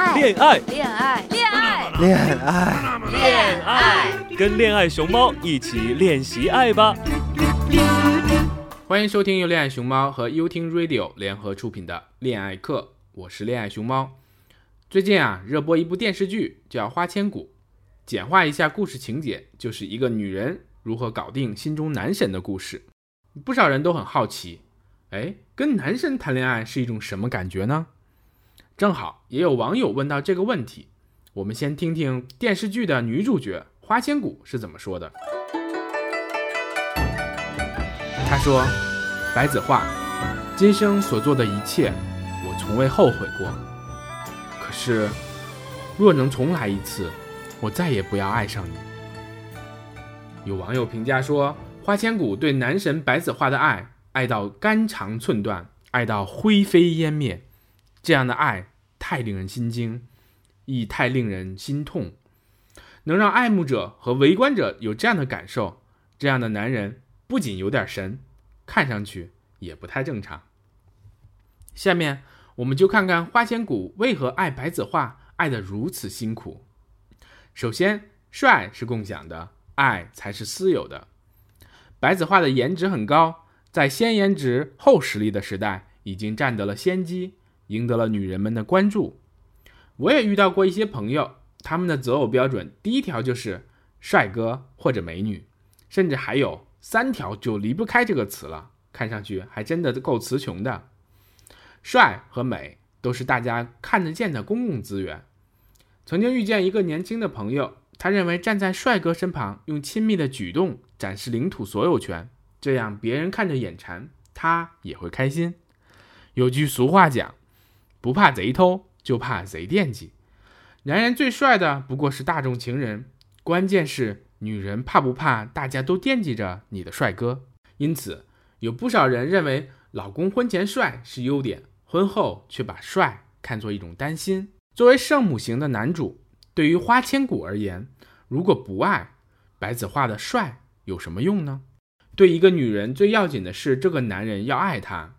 爱，恋爱，恋爱，恋爱，恋爱，恋爱，跟恋爱熊猫一起练习爱吧！欢迎收听由恋爱熊猫和优听 Radio 联合出品的《恋爱课》，我是恋爱熊猫。最近啊，热播一部电视剧叫《花千骨》，简化一下故事情节，就是一个女人如何搞定心中男神的故事。不少人都很好奇，哎，跟男神谈恋爱是一种什么感觉呢？正好也有网友问到这个问题，我们先听听电视剧的女主角花千骨是怎么说的。她说：“白子画，今生所做的一切，我从未后悔过。可是，若能重来一次，我再也不要爱上你。”有网友评价说。花千骨对男神白子画的爱，爱到肝肠寸断，爱到灰飞烟灭，这样的爱太令人心惊，亦太令人心痛。能让爱慕者和围观者有这样的感受，这样的男人不仅有点神，看上去也不太正常。下面我们就看看花千骨为何爱白子画爱得如此辛苦。首先，帅是共享的，爱才是私有的。白子画的颜值很高，在先颜值后实力的时代，已经占得了先机，赢得了女人们的关注。我也遇到过一些朋友，他们的择偶标准第一条就是帅哥或者美女，甚至还有三条就离不开这个词了，看上去还真的够词穷的。帅和美都是大家看得见的公共资源。曾经遇见一个年轻的朋友。他认为站在帅哥身旁，用亲密的举动展示领土所有权，这样别人看着眼馋，他也会开心。有句俗话讲：“不怕贼偷，就怕贼惦记。”男人最帅的不过是大众情人，关键是女人怕不怕大家都惦记着你的帅哥。因此，有不少人认为老公婚前帅是优点，婚后却把帅看作一种担心。作为圣母型的男主。对于花千骨而言，如果不爱白子画的帅有什么用呢？对一个女人最要紧的是这个男人要爱她，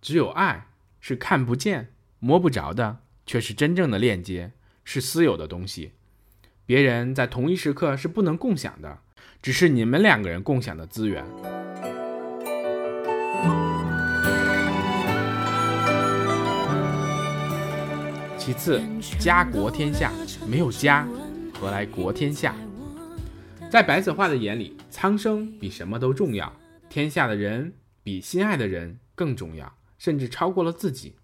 只有爱是看不见、摸不着的，却是真正的链接，是私有的东西，别人在同一时刻是不能共享的，只是你们两个人共享的资源。其次，家国天下没有家，何来国天下？在白子画的眼里，苍生比什么都重要，天下的人比心爱的人更重要，甚至超过了自己。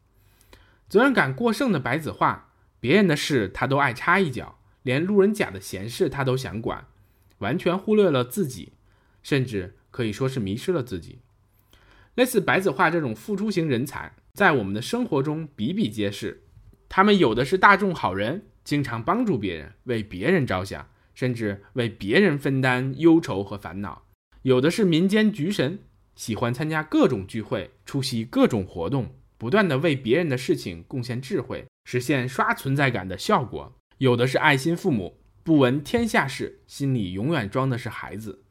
责任感过剩的白子画，别人的事他都爱插一脚，连路人甲的闲事他都想管，完全忽略了自己，甚至可以说是迷失了自己。类似白子画这种付出型人才，在我们的生活中比比皆是。他们有的是大众好人，经常帮助别人，为别人着想，甚至为别人分担忧愁和烦恼；有的是民间局神，喜欢参加各种聚会，出席各种活动，不断的为别人的事情贡献智慧，实现刷存在感的效果；有的是爱心父母，不闻天下事，心里永远装的是孩子，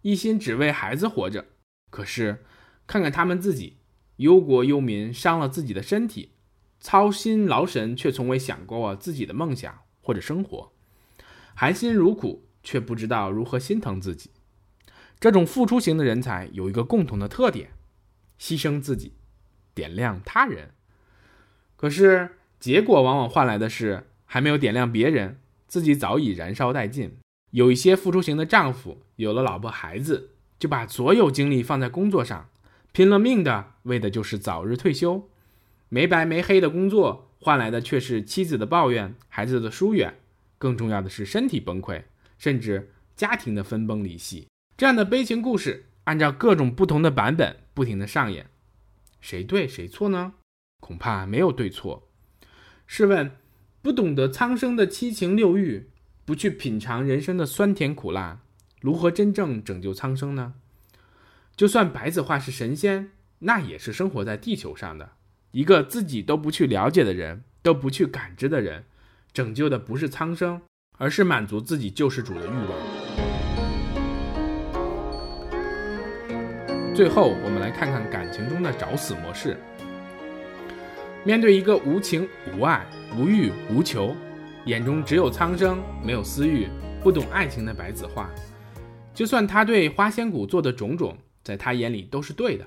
一心只为孩子活着。可是，看看他们自己，忧国忧民，伤了自己的身体。操心劳神，却从未想过自己的梦想或者生活；含辛茹苦，却不知道如何心疼自己。这种付出型的人才有一个共同的特点：牺牲自己，点亮他人。可是结果往往换来的是，还没有点亮别人，自己早已燃烧殆尽。有一些付出型的丈夫，有了老婆孩子，就把所有精力放在工作上，拼了命的为的就是早日退休。没白没黑的工作换来的却是妻子的抱怨、孩子的疏远，更重要的是身体崩溃，甚至家庭的分崩离析。这样的悲情故事，按照各种不同的版本不停的上演，谁对谁错呢？恐怕没有对错。试问，不懂得苍生的七情六欲，不去品尝人生的酸甜苦辣，如何真正拯救苍生呢？就算白子画是神仙，那也是生活在地球上的。一个自己都不去了解的人，都不去感知的人，拯救的不是苍生，而是满足自己救世主的欲望。最后，我们来看看感情中的找死模式。面对一个无情无爱、无欲无求，眼中只有苍生，没有私欲，不懂爱情的白子画，就算他对花千骨做的种种，在他眼里都是对的；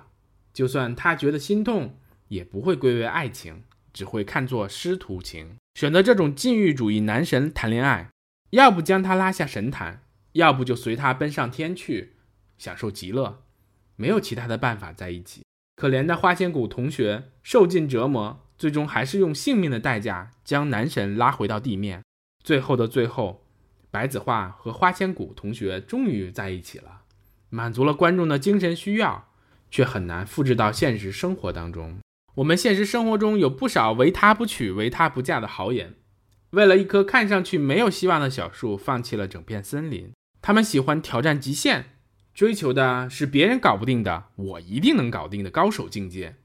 就算他觉得心痛，也不会归为爱情，只会看作师徒情。选择这种禁欲主义男神谈恋爱，要不将他拉下神坛，要不就随他奔上天去，享受极乐，没有其他的办法在一起。可怜的花千骨同学受尽折磨，最终还是用性命的代价将男神拉回到地面。最后的最后，白子画和花千骨同学终于在一起了，满足了观众的精神需要，却很难复制到现实生活当中。我们现实生活中有不少唯他不娶、唯他不嫁的豪言，为了一棵看上去没有希望的小树，放弃了整片森林。他们喜欢挑战极限，追求的是别人搞不定的，我一定能搞定的高手境界。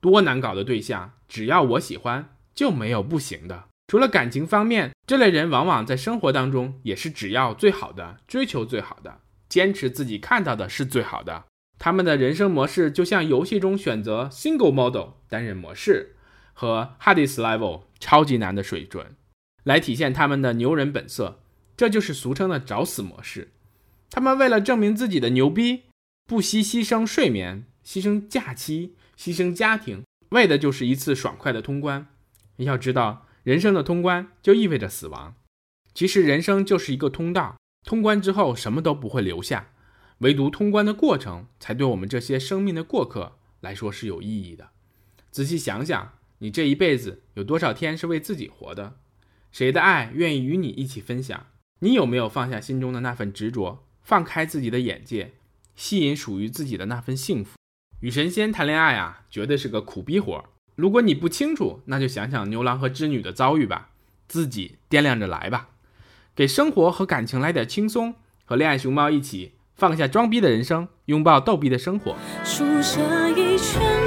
多难搞的对象，只要我喜欢，就没有不行的。除了感情方面，这类人往往在生活当中也是只要最好的，追求最好的，坚持自己看到的是最好的。他们的人生模式就像游戏中选择 Single Model 单人模式和 Hardest Level 超级难的水准，来体现他们的牛人本色。这就是俗称的找死模式。他们为了证明自己的牛逼，不惜牺牲睡眠、牺牲假期、牺牲家庭，为的就是一次爽快的通关。要知道，人生的通关就意味着死亡。其实，人生就是一个通道，通关之后什么都不会留下。唯独通关的过程，才对我们这些生命的过客来说是有意义的。仔细想想，你这一辈子有多少天是为自己活的？谁的爱愿意与你一起分享？你有没有放下心中的那份执着，放开自己的眼界，吸引属于自己的那份幸福？与神仙谈恋爱啊，绝对是个苦逼活。如果你不清楚，那就想想牛郎和织女的遭遇吧，自己掂量着来吧。给生活和感情来点轻松，和恋爱熊猫一起。放下装逼的人生，拥抱逗逼的生活。数下一圈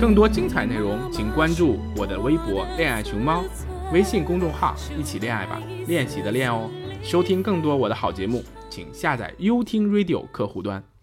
更多精彩内容，请关注我的微博“恋爱熊猫”，微信公众号“一起恋爱吧”，练习的练哦。收听更多我的好节目，请下载优听 Radio 客户端。